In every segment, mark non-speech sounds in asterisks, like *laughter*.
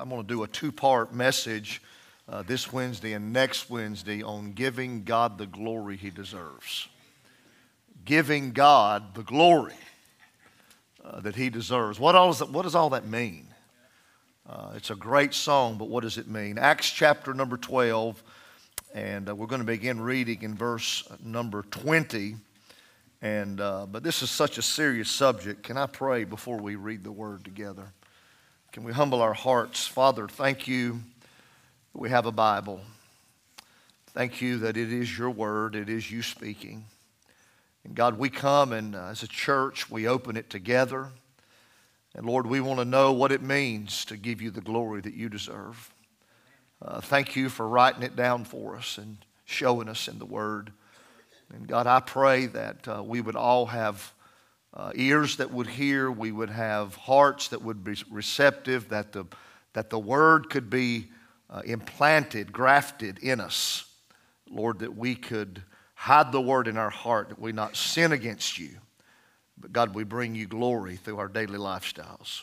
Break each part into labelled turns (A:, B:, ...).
A: I'm going to do a two part message uh, this Wednesday and next Wednesday on giving God the glory he deserves. Giving God the glory uh, that he deserves. What, all does that, what does all that mean? Uh, it's a great song, but what does it mean? Acts chapter number 12, and uh, we're going to begin reading in verse number 20. And, uh, but this is such a serious subject. Can I pray before we read the word together? Can we humble our hearts? Father, thank you that we have a Bible. Thank you that it is your word, it is you speaking. And God, we come and uh, as a church, we open it together. And Lord, we want to know what it means to give you the glory that you deserve. Uh, thank you for writing it down for us and showing us in the word. And God, I pray that uh, we would all have uh, ears that would hear, we would have hearts that would be receptive, that the, that the word could be uh, implanted, grafted in us. Lord, that we could hide the word in our heart, that we not sin against you. But God, we bring you glory through our daily lifestyles.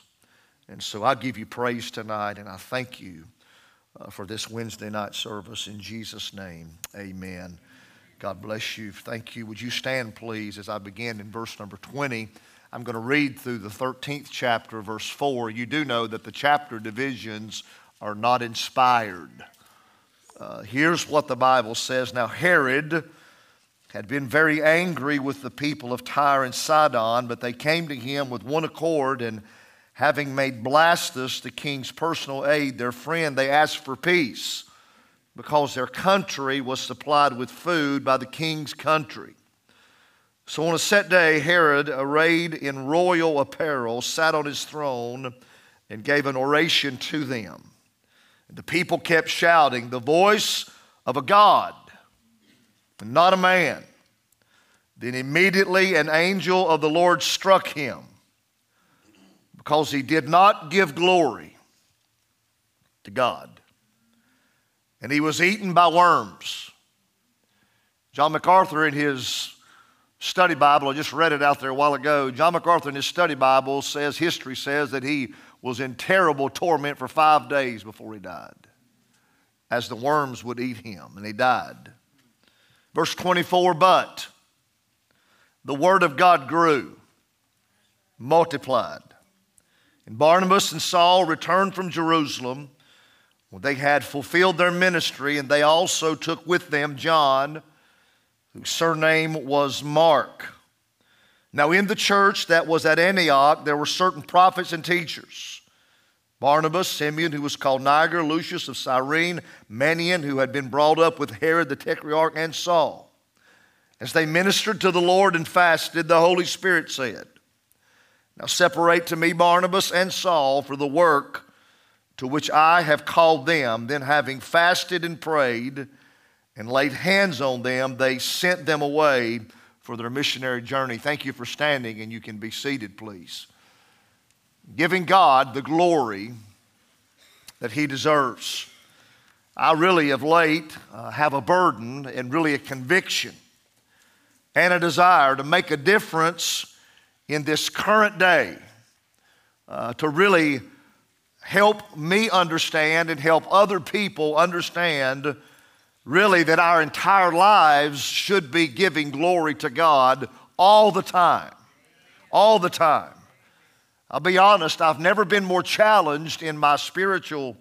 A: And so I give you praise tonight, and I thank you uh, for this Wednesday night service. In Jesus' name, amen. God bless you. Thank you. Would you stand, please, as I begin in verse number 20? I'm going to read through the 13th chapter, verse 4. You do know that the chapter divisions are not inspired. Uh, here's what the Bible says Now, Herod had been very angry with the people of Tyre and Sidon, but they came to him with one accord, and having made Blastus the king's personal aide, their friend, they asked for peace because their country was supplied with food by the king's country. So on a set day, Herod, arrayed in royal apparel, sat on his throne and gave an oration to them. The people kept shouting, The voice of a God, and not a man. Then immediately an angel of the Lord struck him because he did not give glory to God and he was eaten by worms. John MacArthur, in his study Bible, I just read it out there a while ago. John MacArthur, in his study Bible, says, history says that he was in terrible torment for five days before he died, as the worms would eat him, and he died. Verse 24, but the word of God grew, multiplied. And Barnabas and Saul returned from Jerusalem well, they had fulfilled their ministry, and they also took with them John, whose surname was Mark. Now, in the church that was at Antioch, there were certain prophets and teachers Barnabas, Simeon, who was called Niger, Lucius of Cyrene, Manaen, who had been brought up with Herod the Tetrarch, and Saul. As they ministered to the Lord and fasted, the Holy Spirit said, Now separate to me Barnabas and Saul for the work to which I have called them. Then, having fasted and prayed and laid hands on them, they sent them away for their missionary journey. Thank you for standing, and you can be seated, please. Giving God the glory that He deserves. I really, of late, uh, have a burden and really a conviction and a desire to make a difference in this current day, uh, to really help me understand and help other people understand really that our entire lives should be giving glory to God all the time. All the time. I'll be honest, I've never been more challenged in my spiritual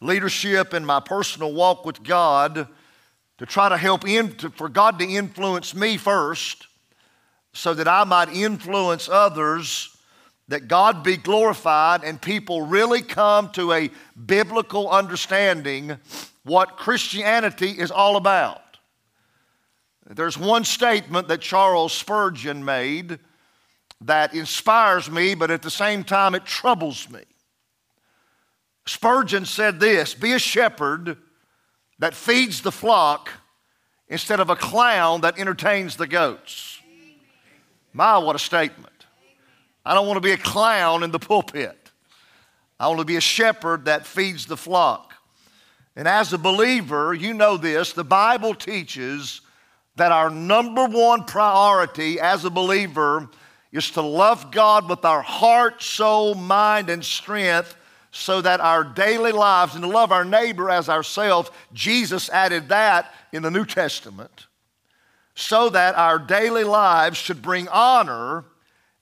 A: leadership and my personal walk with God to try to help in, to, for God to influence me first so that I might influence others that God be glorified and people really come to a biblical understanding what Christianity is all about. There's one statement that Charles Spurgeon made that inspires me, but at the same time it troubles me. Spurgeon said this Be a shepherd that feeds the flock instead of a clown that entertains the goats. My, what a statement. I don't want to be a clown in the pulpit. I want to be a shepherd that feeds the flock. And as a believer, you know this the Bible teaches that our number one priority as a believer is to love God with our heart, soul, mind, and strength so that our daily lives and to love our neighbor as ourselves, Jesus added that in the New Testament, so that our daily lives should bring honor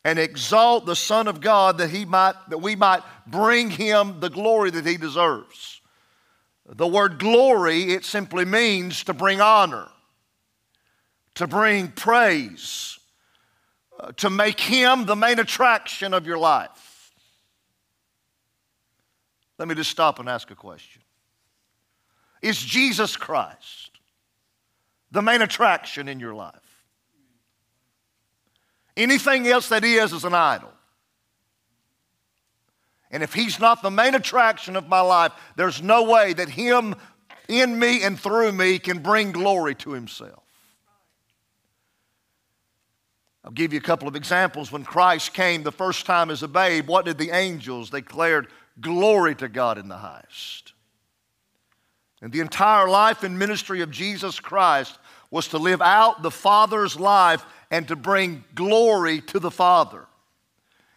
A: and exalt the Son of God that, he might, that we might bring him the glory that he deserves. The word glory, it simply means to bring honor, to bring praise, uh, to make him the main attraction of your life. Let me just stop and ask a question Is Jesus Christ the main attraction in your life? Anything else that is is an idol. And if he's not the main attraction of my life, there's no way that him in me and through me can bring glory to himself. I'll give you a couple of examples. When Christ came the first time as a babe, what did the angels declared? Glory to God in the highest. And the entire life and ministry of Jesus Christ was to live out the Father's life and to bring glory to the Father.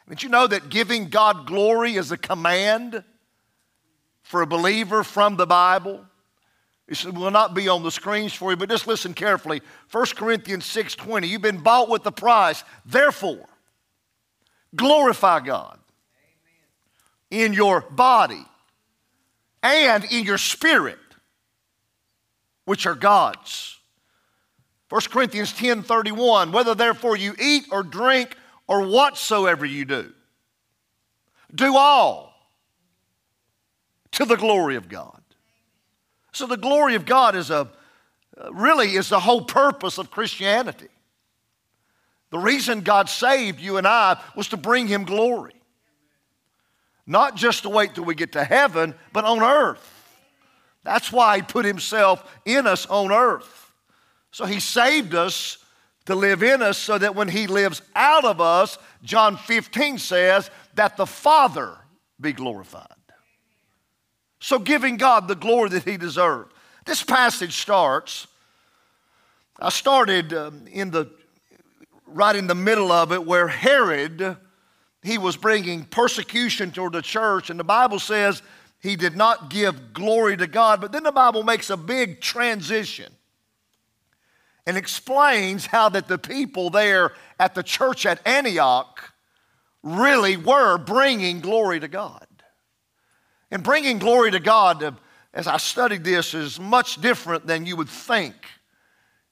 A: Did you know that giving God glory is a command for a believer from the Bible? It will not be on the screens for you, but just listen carefully. 1 Corinthians 6:20, you've been bought with the price. Therefore, glorify God in your body and in your spirit, which are God's. 1 Corinthians 10 31, whether therefore you eat or drink or whatsoever you do, do all to the glory of God. So the glory of God is a really is the whole purpose of Christianity. The reason God saved you and I was to bring him glory. Not just to wait till we get to heaven, but on earth. That's why he put himself in us on earth. So he saved us to live in us so that when he lives out of us, John 15 says, that the Father be glorified. So giving God the glory that he deserved. This passage starts, I started um, in the right in the middle of it where Herod he was bringing persecution toward the church and the Bible says he did not give glory to God, but then the Bible makes a big transition and explains how that the people there at the church at Antioch really were bringing glory to God. And bringing glory to God, uh, as I studied this, is much different than you would think.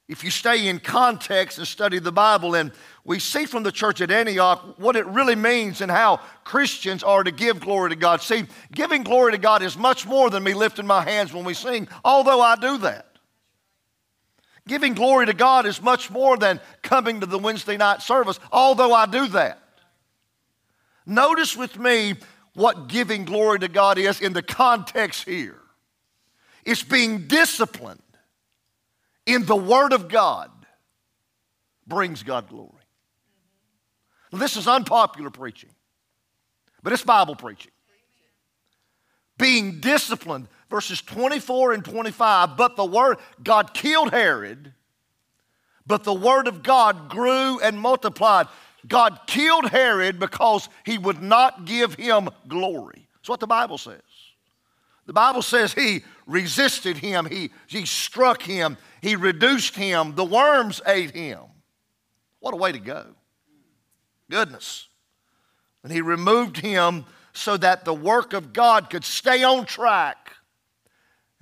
A: If you stay in context and study the Bible, and we see from the church at Antioch what it really means and how Christians are to give glory to God. See, giving glory to God is much more than me lifting my hands when we sing, although I do that. Giving glory to God is much more than coming to the Wednesday night service, although I do that. Notice with me what giving glory to God is in the context here. It's being disciplined in the Word of God brings God glory. this is unpopular preaching, but it's Bible preaching. Being disciplined verses 24 and 25. But the word, God killed Herod, but the word of God grew and multiplied. God killed Herod because he would not give him glory. That's what the Bible says. The Bible says he resisted him, he, he struck him, he reduced him, the worms ate him. What a way to go. Goodness. And he removed him so that the work of God could stay on track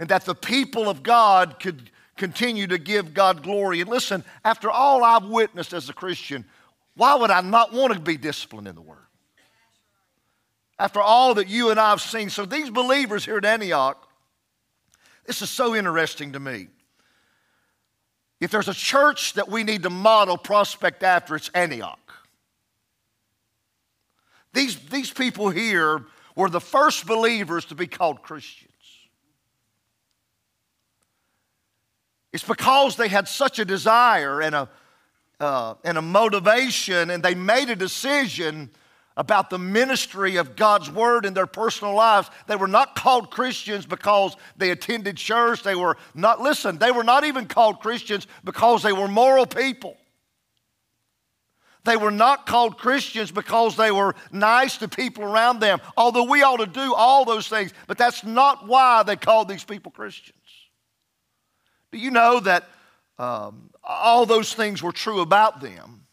A: and that the people of God could continue to give God glory. And listen, after all I've witnessed as a Christian, why would I not want to be disciplined in the Word? After all that you and I have seen. So, these believers here at Antioch, this is so interesting to me. If there's a church that we need to model prospect after, it's Antioch. These, these people here were the first believers to be called Christians. It's because they had such a desire and a, uh, and a motivation, and they made a decision about the ministry of God's Word in their personal lives. They were not called Christians because they attended church. They were not, listen, they were not even called Christians because they were moral people. They were not called Christians because they were nice to people around them, although we ought to do all those things, but that's not why they called these people Christians. Do you know that um, all those things were true about them?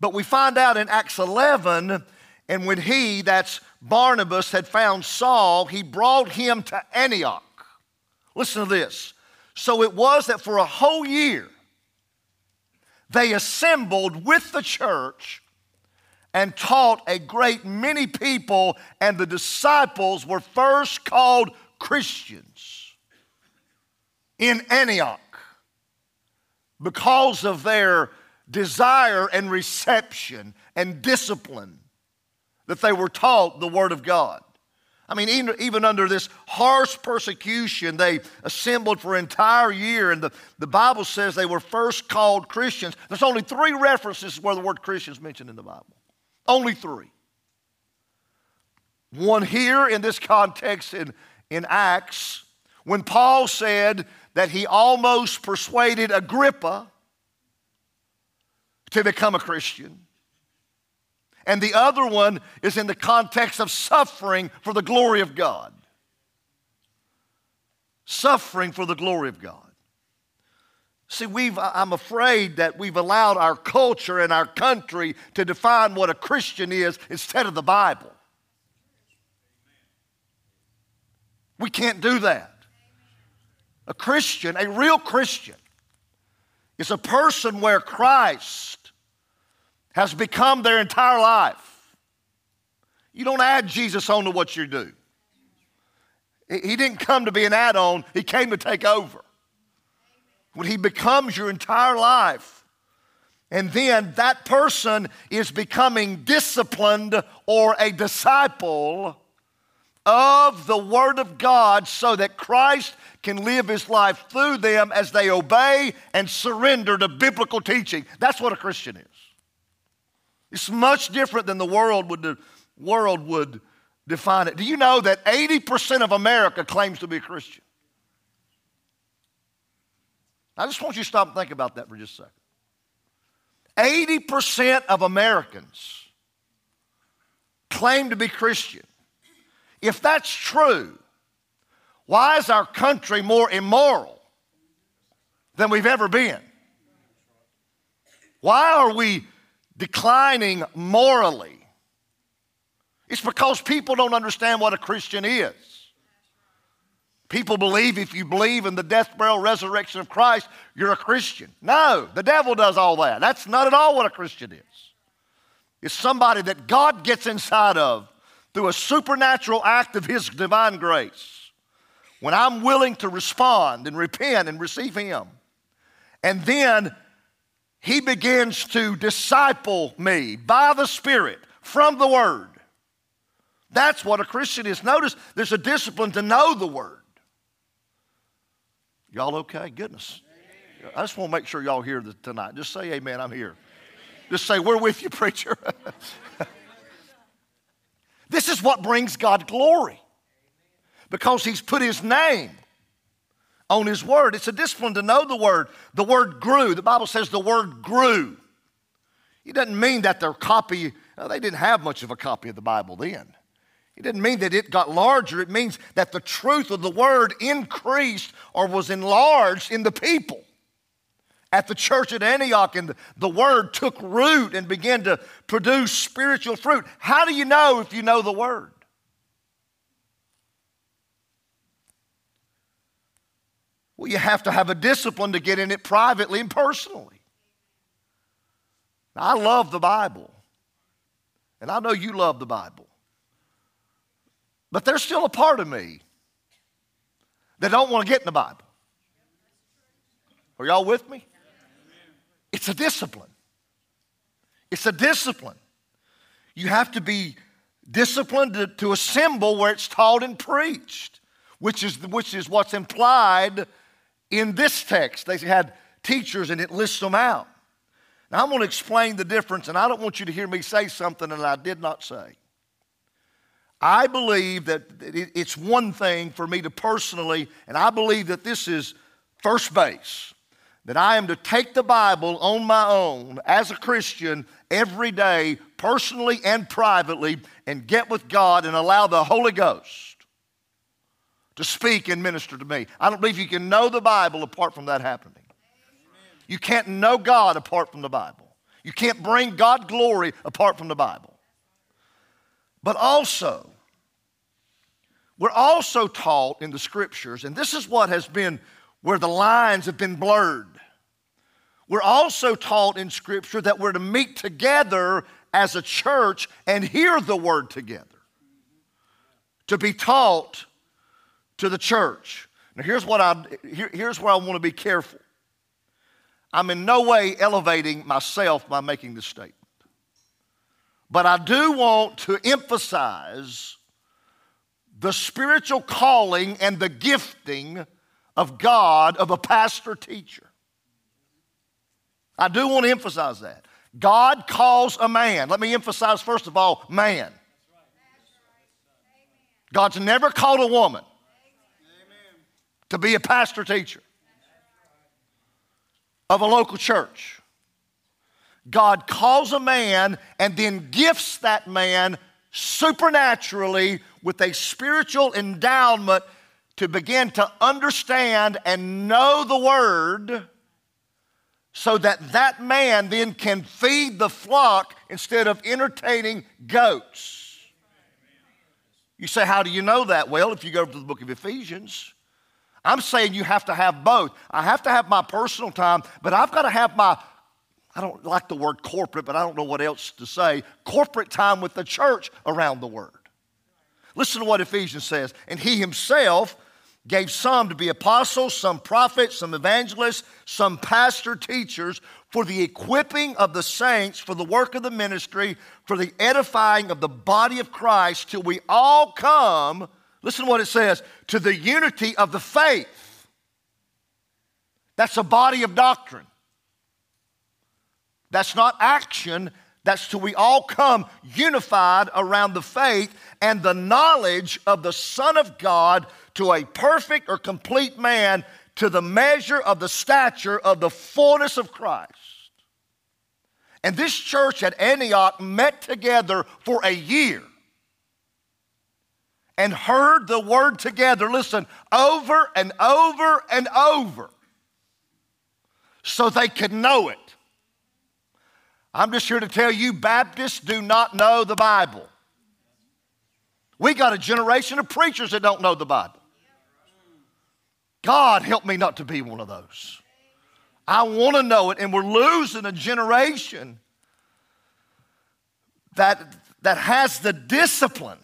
A: But we find out in Acts 11, and when he, that's Barnabas, had found Saul, he brought him to Antioch. Listen to this. So it was that for a whole year, they assembled with the church and taught a great many people, and the disciples were first called Christians in Antioch because of their desire and reception and discipline that they were taught the Word of God. I mean, even, even under this harsh persecution, they assembled for an entire year, and the, the Bible says they were first called Christians. There's only three references where the word Christian is mentioned in the Bible. Only three. One here in this context in, in Acts, when Paul said that he almost persuaded Agrippa to become a Christian. And the other one is in the context of suffering for the glory of God. Suffering for the glory of God. See, we've, I'm afraid that we've allowed our culture and our country to define what a Christian is instead of the Bible. We can't do that. A Christian, a real Christian, is a person where Christ has become their entire life. You don't add Jesus on to what you do. He didn't come to be an add on, He came to take over. When He becomes your entire life, and then that person is becoming disciplined or a disciple of the Word of God so that Christ can live His life through them as they obey and surrender to biblical teaching. That's what a Christian is. It's much different than the world would, the world would define it. Do you know that 80% of America claims to be a Christian? I just want you to stop and think about that for just a second. 80% of Americans claim to be Christian. If that's true, why is our country more immoral than we've ever been? Why are we declining morally, it's because people don't understand what a Christian is. People believe if you believe in the death, burial, resurrection of Christ, you're a Christian. No, the devil does all that. That's not at all what a Christian is. It's somebody that God gets inside of through a supernatural act of His divine grace. When I'm willing to respond and repent and receive Him, and then he begins to disciple me by the Spirit from the Word. That's what a Christian is. Notice there's a discipline to know the Word. Y'all okay? Goodness. I just want to make sure y'all hear tonight. Just say amen, I'm here. Just say, we're with you, preacher. *laughs* this is what brings God glory because He's put His name on His Word. It's a discipline to know the Word. The Word grew. The Bible says the Word grew. It doesn't mean that their copy, well, they didn't have much of a copy of the Bible then. It didn't mean that it got larger. It means that the truth of the Word increased or was enlarged in the people. At the church at Antioch, and the, Word took root and began to produce spiritual fruit. How do you know if you know the Word? Well, you have to have a discipline to get in it privately and personally. I love the Bible, and I know you love the Bible. But there's still a part of me that don't want to get in the Bible. Are y'all with me? It's a discipline. It's a discipline. You have to be disciplined to, to assemble where it's taught and preached, which is, which is what's implied in this text, they had teachers and it lists them out. Now, I'm going to explain the difference, and I don't want you to hear me say something that I did not say. I believe that it's one thing for me to personally, and I believe that this is first base, that I am to take the Bible on my own as a Christian every day, personally and privately, and get with God and allow the Holy Ghost to speak and minister to me. I don't believe you can know the Bible apart from that happening. You can't know God apart from the Bible. You can't bring God glory apart from the Bible. But also, we're also taught in the scriptures, and this is what has been where the lines have been blurred. We're also taught in Scripture that we're to meet together as a church and hear the word together, to be taught to the church. Now, here's, what I, here, here's where I want to be careful. I'm in no way elevating myself by making this statement. But I do want to emphasize the spiritual calling and the gifting of God of a pastor teacher. I do want to emphasize that. God calls a man. Let me emphasize, first of all, man. God's never called a woman to be a pastor teacher of a local church. God calls a man and then gifts that man supernaturally with a spiritual endowment to begin to understand and know the word so that that man then can feed the flock instead of entertaining goats. You say, How do you know that? Well, if you go to the book of Ephesians, I'm saying you have to have both. I have to have my personal time, but I've got to have my, I don't like the word corporate, but I don't know what else to say, corporate time with the church around the word. Listen to what Ephesians says. And he himself gave some to be apostles, some prophets, some evangelists, some pastor teachers for the equipping of the saints, for the work of the ministry, for the edifying of the body of Christ, till we all come, listen to what it says, to the unity of the faith. That's a body of doctrine. That's not action, that's till we all come unified around the faith and the knowledge of the Son of God to a perfect or complete man to the measure of the stature of the fullness of Christ. And this church at Antioch met together for a year and heard the word together, listen, over and over and over so they could know it. I'm just here to tell you, Baptists do not know the Bible. We got a generation of preachers that don't know the Bible. God, help me not to be one of those. I want to know it, and we're losing a generation that, that has the discipline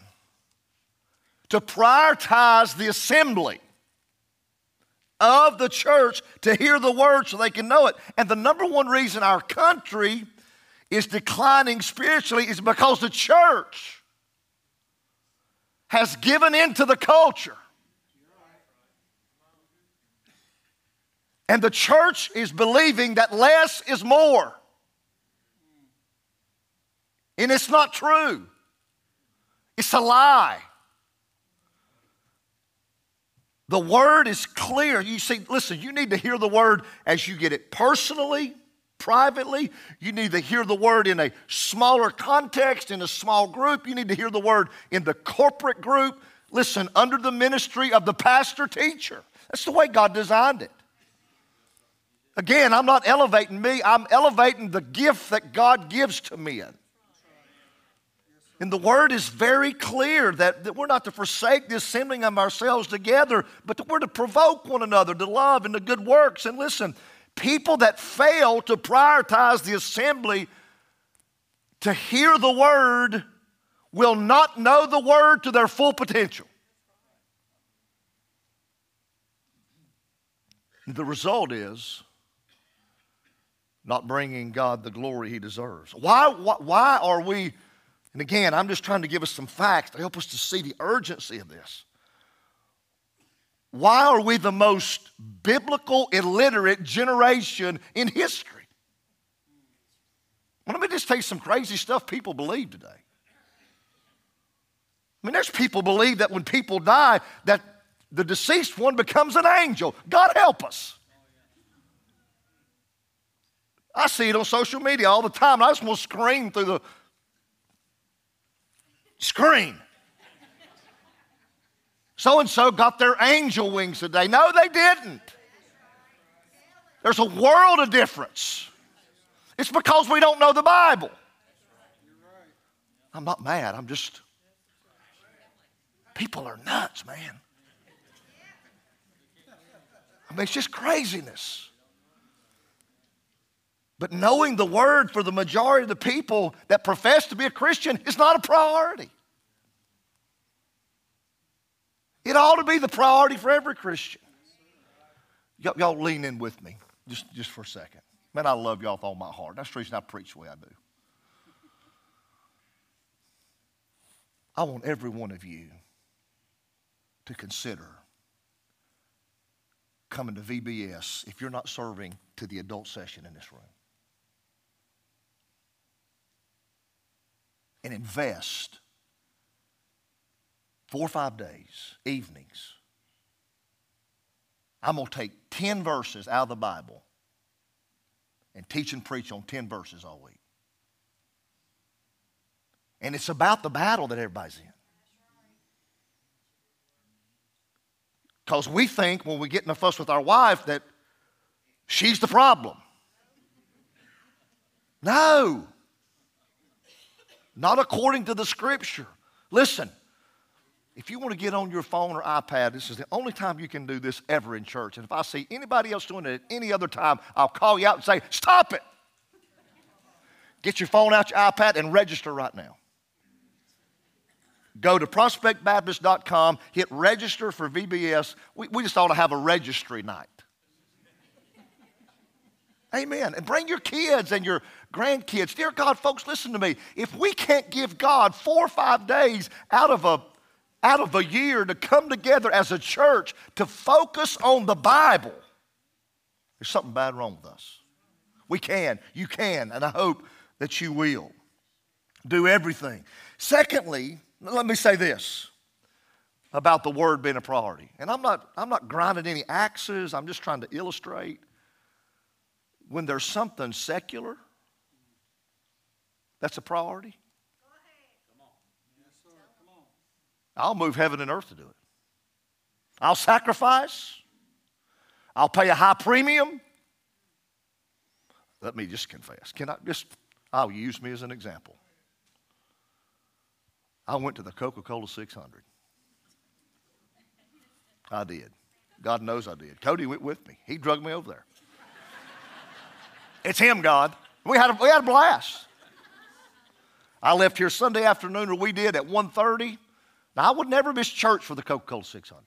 A: to prioritize the assembly of the church to hear the word so they can know it. And the number one reason our country is declining spiritually is because the church has given into the culture. And the church is believing that less is more. And it's not true, it's a lie. The word is clear. You see, listen, you need to hear the word as you get it personally, privately. You need to hear the word in a smaller context, in a small group. You need to hear the word in the corporate group. Listen, under the ministry of the pastor teacher. That's the way God designed it. Again, I'm not elevating me, I'm elevating the gift that God gives to men. And the word is very clear that, that we're not to forsake the assembling of ourselves together, but that we're to provoke one another to love and to good works. And listen, people that fail to prioritize the assembly to hear the word will not know the word to their full potential. The result is not bringing God the glory he deserves. Why, why, why are we, and again, I'm just trying to give us some facts to help us to see the urgency of this. Why are we the most biblical illiterate generation in history? Well, let me just tell you some crazy stuff people believe today. I mean, there's people believe that when people die, that the deceased one becomes an angel. God help us. I see it on social media all the time. and I just want to scream through the screen. So and so got their angel wings today. No, they didn't. There's a world of difference. It's because we don't know the Bible. I'm not mad. I'm just, people are nuts, man. I mean, it's just craziness. But knowing the word for the majority of the people that profess to be a Christian is not a priority. It ought to be the priority for every Christian. Y'all lean in with me just, just for a second. Man, I love y'all with all my heart. That's the reason I preach the way I do. I want every one of you to consider coming to VBS if you're not serving to the adult session in this room. And invest four or five days, evenings. I'm going to take 10 verses out of the Bible and teach and preach on 10 verses all week. And it's about the battle that everybody's in. Because we think when we get in a fuss with our wife that she's the problem. No. Not according to the scripture. Listen, if you want to get on your phone or iPad, this is the only time you can do this ever in church. And if I see anybody else doing it at any other time, I'll call you out and say, Stop it. Get your phone out, your iPad, and register right now. Go to prospectbaptist.com, hit register for VBS. We, we just ought to have a registry night. Amen. And bring your kids and your grandkids. Dear God, folks, listen to me. If we can't give God four or five days out of a out of a year to come together as a church to focus on the Bible, there's something bad wrong with us. We can, you can, and I hope that you will. Do everything. Secondly, let me say this about the word being a priority. And I'm not, I'm not grinding any axes, I'm just trying to illustrate. When there's something secular, that's a priority. I'll move heaven and earth to do it. I'll sacrifice. I'll pay a high premium. Let me just confess. Can I just, I'll use me as an example. I went to the Coca Cola 600. I did. God knows I did. Cody went with me. He drugged me over there. it's him, God. We had a, we had a blast. I left here Sunday afternoon, or we did at 1.30. Now, I would never miss church for the Coca Cola 600.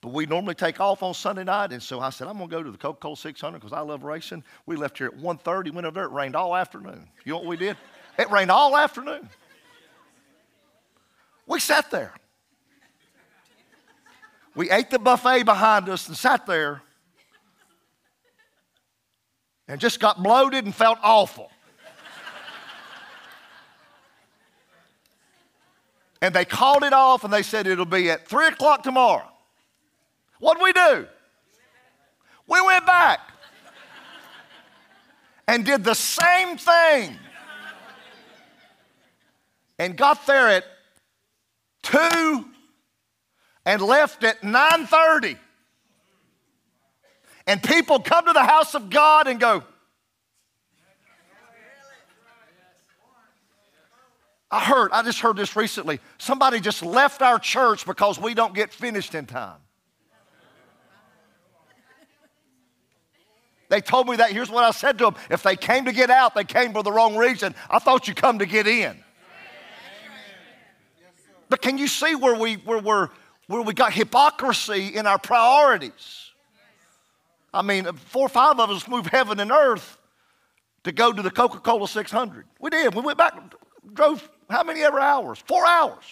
A: But we normally take off on Sunday night, and so I said, I'm going to go to the Coca Cola 600 because I love racing. We left here at 1.30, went over there, it rained all afternoon. You know what we did? It rained all afternoon. We sat there. We ate the buffet behind us and sat there and just got bloated and felt awful. And they called it off and they said it'll be at 3 o'clock tomorrow. What'd we do? We went back and did the same thing and got there at 2 and left at 9:30. And people come to the house of God and go, I heard, I just heard this recently. Somebody just left our church because we don't get finished in time. They told me that. Here's what I said to them if they came to get out, they came for the wrong reason. I thought you come to get in. But can you see where we, where, we're, where we got hypocrisy in our priorities? I mean, four or five of us moved heaven and earth to go to the Coca Cola 600. We did. We went back, drove how many ever hours? Four hours.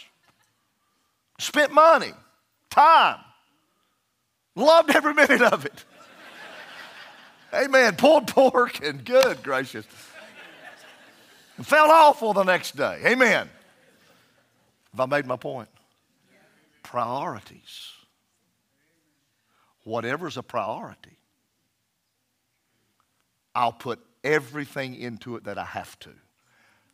A: Spent money, time, loved every *laughs* minute of it. Amen. Pulled pork and good gracious. And felt awful the next day. Amen. Have I made my point? Priorities. Whatever's a priority I'll put everything into it that I have to.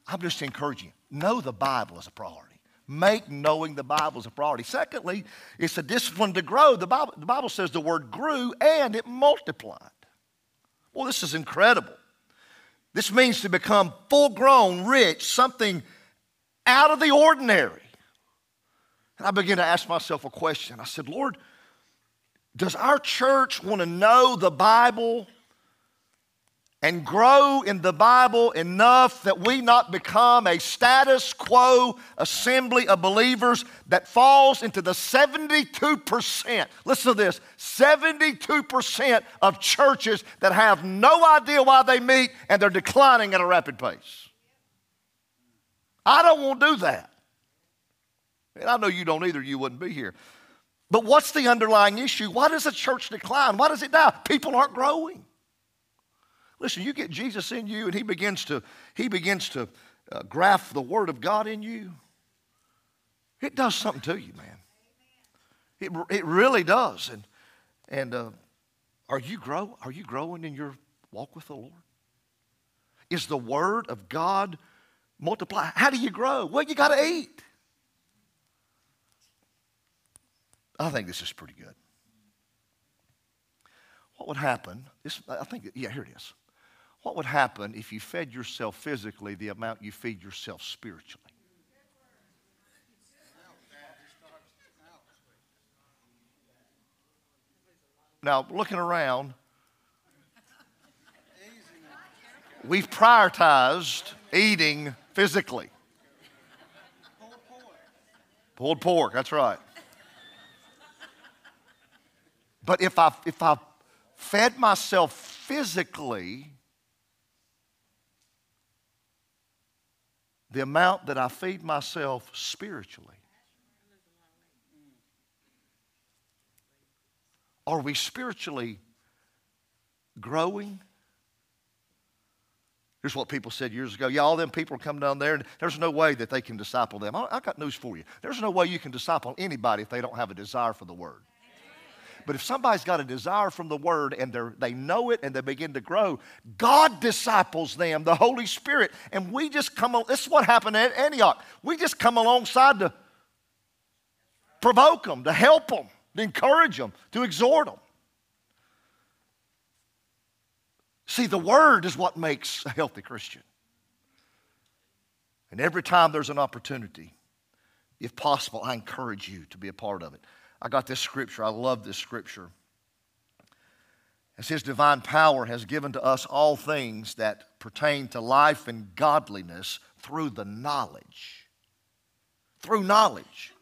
A: I'm just encouraging you. Know the Bible as a priority. Make knowing the Bible as a priority. Secondly, it's a discipline to grow. The Bible, the Bible says the word grew and it multiplied. Well, this is incredible. This means to become full grown, rich, something out of the ordinary. And I began to ask myself a question. I said, Lord, does our church want to know the Bible and grow in the Bible enough that we not become a status quo assembly of believers that falls into the 72%. Listen to this 72% of churches that have no idea why they meet and they're declining at a rapid pace. I don't want to do that. And I know you don't either, you wouldn't be here. But what's the underlying issue? Why does a church decline? Why does it die? People aren't growing. Listen, you get Jesus in you and he begins to, he begins to uh, graft the word of God in you. It does something to you, man. It, it really does. And, and uh, are, you grow, are you growing in your walk with the Lord? Is the word of God multiply? How do you grow? Well, you got to eat. I think this is pretty good. What would happen? This, I think, yeah, here it is. What would happen if you fed yourself physically the amount you feed yourself spiritually? Now, looking around, we've prioritized eating physically. Pulled pork, that's right. But if I, if I fed myself physically the amount that I feed myself spiritually. Are we spiritually growing? Here's what people said years ago. Yeah, all them people come down there, and there's no way that they can disciple them. I, I got news for you. There's no way you can disciple anybody if they don't have a desire for the Word. But if somebody's got a desire from the Word and they know it and they begin to grow, God disciples them, the Holy Spirit. And we just come, this is what happened at Antioch. We just come alongside to provoke them, to help them, to encourage them, to exhort them. See, the Word is what makes a healthy Christian. And every time there's an opportunity, if possible, I encourage you to be a part of it. I got this scripture. I love this scripture. As His divine power has given to us all things that pertain to life and godliness through the knowledge, through knowledge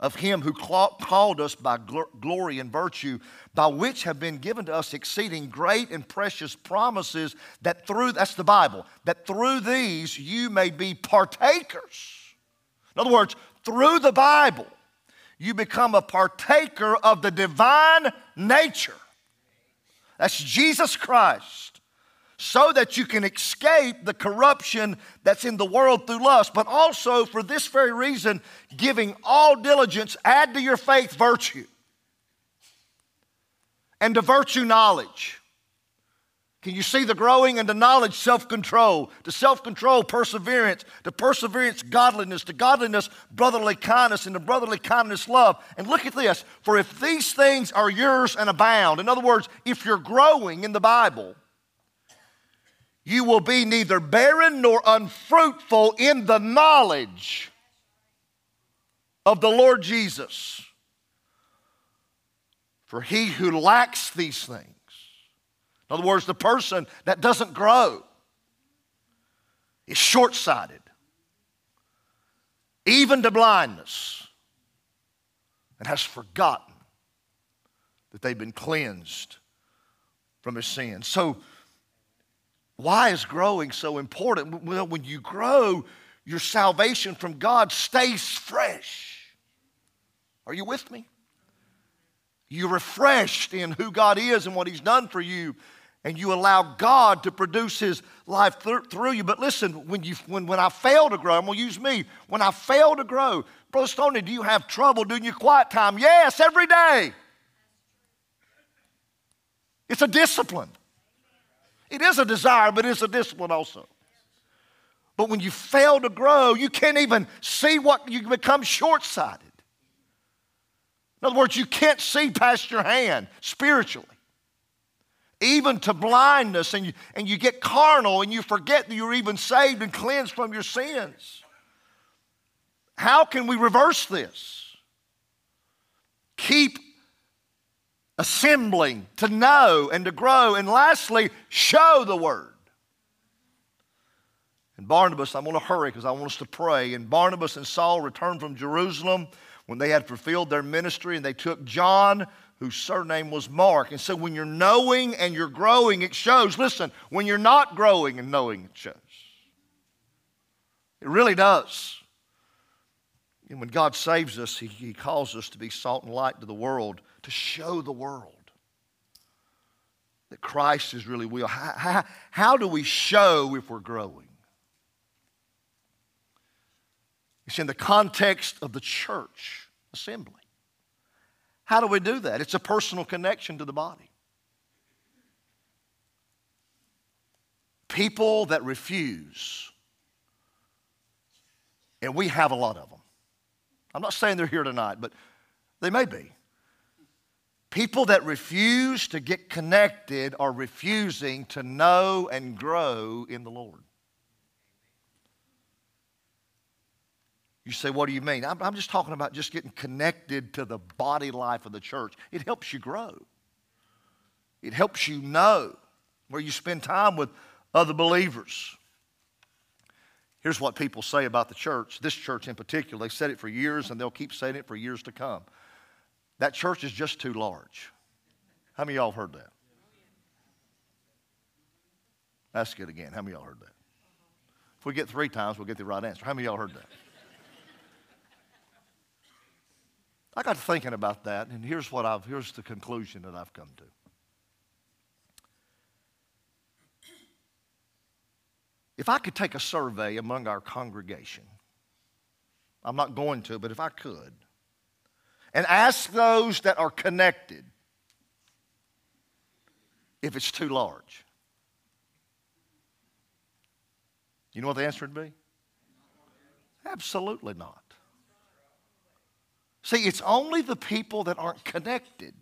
A: of Him who called us by glory and virtue, by which have been given to us exceeding great and precious promises, that through, that's the Bible, that through these you may be partakers. In other words, through the Bible, you become a partaker of the divine nature. That's Jesus Christ. So that you can escape the corruption that's in the world through lust, but also for this very reason, giving all diligence, add to your faith virtue, and to virtue knowledge can you see the growing and the knowledge self control? To self control, perseverance. To perseverance, godliness. To godliness, brotherly kindness. And to brotherly kindness, love. And look at this. For if these things are yours and abound, in other words, if you're growing in the Bible, you will be neither barren nor unfruitful in the knowledge of the Lord Jesus. For he who lacks these things, in other words, the person that doesn't grow is short sighted, even to blindness, and has forgotten that they've been cleansed from his sin. So, why is growing so important? Well, when you grow, your salvation from God stays fresh. Are you with me? You're refreshed in who God is and what He's done for you and you allow God to produce His life th- through you. But listen, when, you, when, when I fail to grow, I'm going to use me. When I fail to grow, Brother Stoney, do you have trouble doing your quiet time? Yes, every day. It's a discipline. It is a desire, but it's a discipline also. But when you fail to grow, you can't even see what you become short sighted. In other words, you can't see past your hand spiritually, even to blindness, and you, and you get carnal and you forget that you're even saved and cleansed from your sins. How can we reverse this? Keep assembling to know and to grow, and lastly, show the word. And Barnabas, I'm going to hurry because I want us to pray. And Barnabas and Saul returned from Jerusalem when they had fulfilled their ministry, and they took John, whose surname was Mark. And so when you're knowing and you're growing, it shows. Listen, when you're not growing and knowing, it shows. It really does. And when God saves us, He, he calls us to be salt and light to the world, to show the world that Christ is really real. How, how, how do we show if we're growing? It's in the context of the church assembly. How do we do that? It's a personal connection to the body. People that refuse, and we have a lot of them. I'm not saying they're here tonight, but they may be. People that refuse to get connected are refusing to know and grow in the Lord. You say, what do you mean? I'm, I'm just talking about just getting connected to the body life of the church. It helps you grow, it helps you know where you spend time with other believers. Here's what people say about the church, this church in particular. They've said it for years and they'll keep saying it for years to come. That church is just too large. How many of y'all heard that? Ask it again. How many of y'all heard that? If we get three times, we'll get the right answer. How many of y'all heard that? I got thinking about that, and here's what I've here's the conclusion that I've come to. If I could take a survey among our congregation, I'm not going to, but if I could, and ask those that are connected if it's too large. You know what the answer would be? Absolutely not. See, it's only the people that aren't connected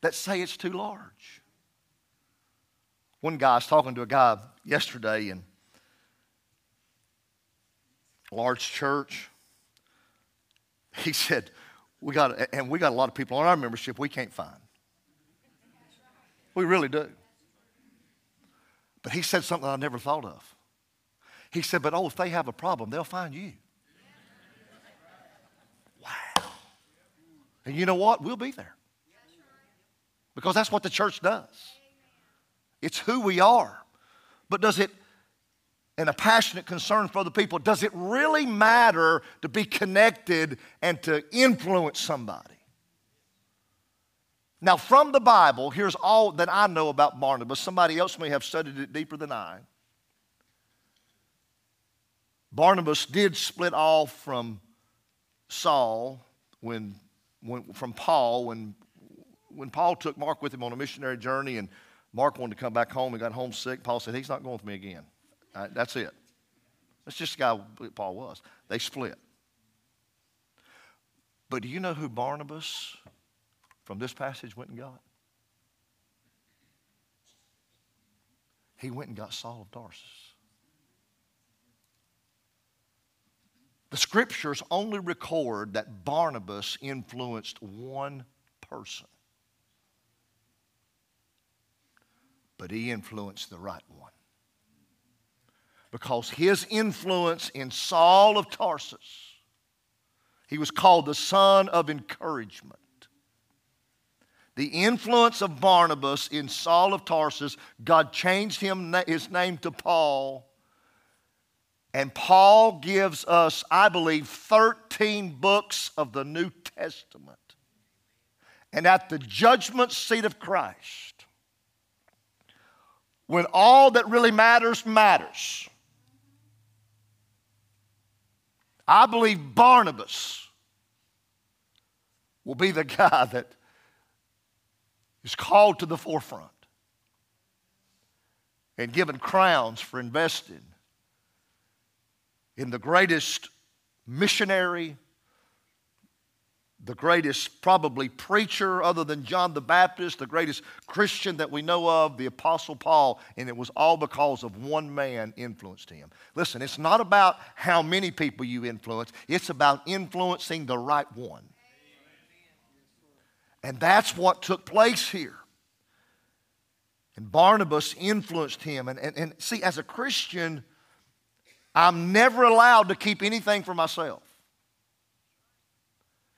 A: that say it's too large. One guy, I was talking to a guy yesterday in a large church. He said, we got, and we got a lot of people on our membership we can't find. We really do. But he said something I never thought of. He said, but oh, if they have a problem, they'll find you. And you know what? We'll be there. Because that's what the church does. It's who we are. But does it, and a passionate concern for other people, does it really matter to be connected and to influence somebody? Now, from the Bible, here's all that I know about Barnabas. Somebody else may have studied it deeper than I. Barnabas did split off from Saul when when, from Paul when, when Paul took Mark with him on a missionary journey and Mark wanted to come back home and got homesick. Paul said, He's not going with me again. Right, that's it. That's just the guy Paul was. They split. But do you know who Barnabas from this passage went and got? He went and got Saul of Tarsus. The scriptures only record that Barnabas influenced one person, but he influenced the right one. Because his influence in Saul of Tarsus, he was called the son of encouragement. The influence of Barnabas in Saul of Tarsus, God changed him, his name to Paul and Paul gives us, I believe, 13 books of the New Testament. And at the judgment seat of Christ, when all that really matters matters, I believe Barnabas will be the *laughs* guy that is called to the forefront and given crowns for investing in the greatest missionary, the greatest probably preacher other than John the Baptist, the greatest Christian that we know of, the Apostle Paul, and it was all because of one man influenced him. Listen, it's not about how many people you influence, it's about influencing the right one. And that's what took place here. And Barnabas influenced him. And, and, and see, as a Christian, I'm never allowed to keep anything for myself.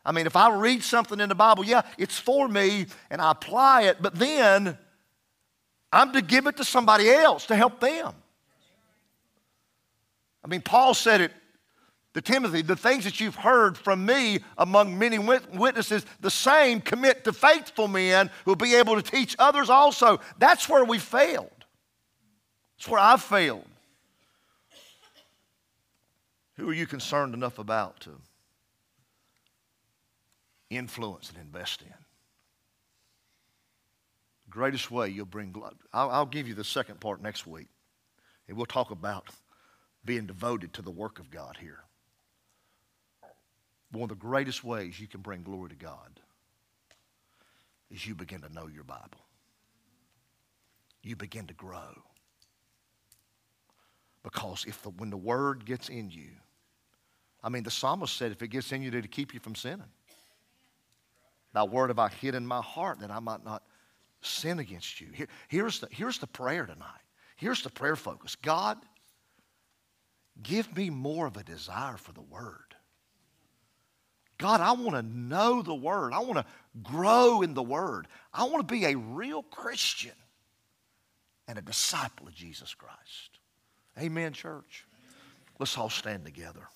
A: I mean, if I read something in the Bible, yeah, it's for me and I apply it, but then I'm to give it to somebody else to help them. I mean, Paul said it to Timothy the things that you've heard from me among many witnesses, the same commit to faithful men who will be able to teach others also. That's where we failed. That's where I failed. Who are you concerned enough about to influence and invest in? Greatest way you'll bring, I'll, I'll give you the second part next week, and we'll talk about being devoted to the work of God here. One of the greatest ways you can bring glory to God is you begin to know your Bible. You begin to grow. Because if the, when the word gets in you, I mean, the psalmist said, if it gets in you to keep you from sinning. Thy word have I hid in my heart that I might not sin against you. Here, here's, the, here's the prayer tonight. Here's the prayer focus God, give me more of a desire for the word. God, I want to know the Word. I want to grow in the Word. I want to be a real Christian and a disciple of Jesus Christ. Amen, church. Let's all stand together.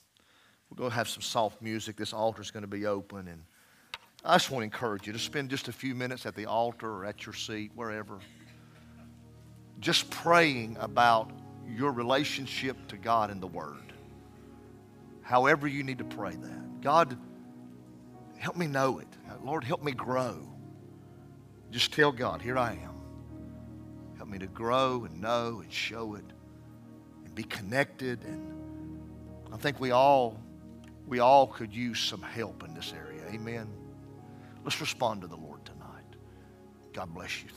A: We're going to have some soft music. This altar is going to be open. And I just want to encourage you to spend just a few minutes at the altar or at your seat, wherever, just praying about your relationship to God and the Word. However, you need to pray that. God, Help me know it. Lord, help me grow. Just tell God, here I am. Help me to grow and know and show it and be connected. And I think we all, we all could use some help in this area. Amen. Let's respond to the Lord tonight. God bless you.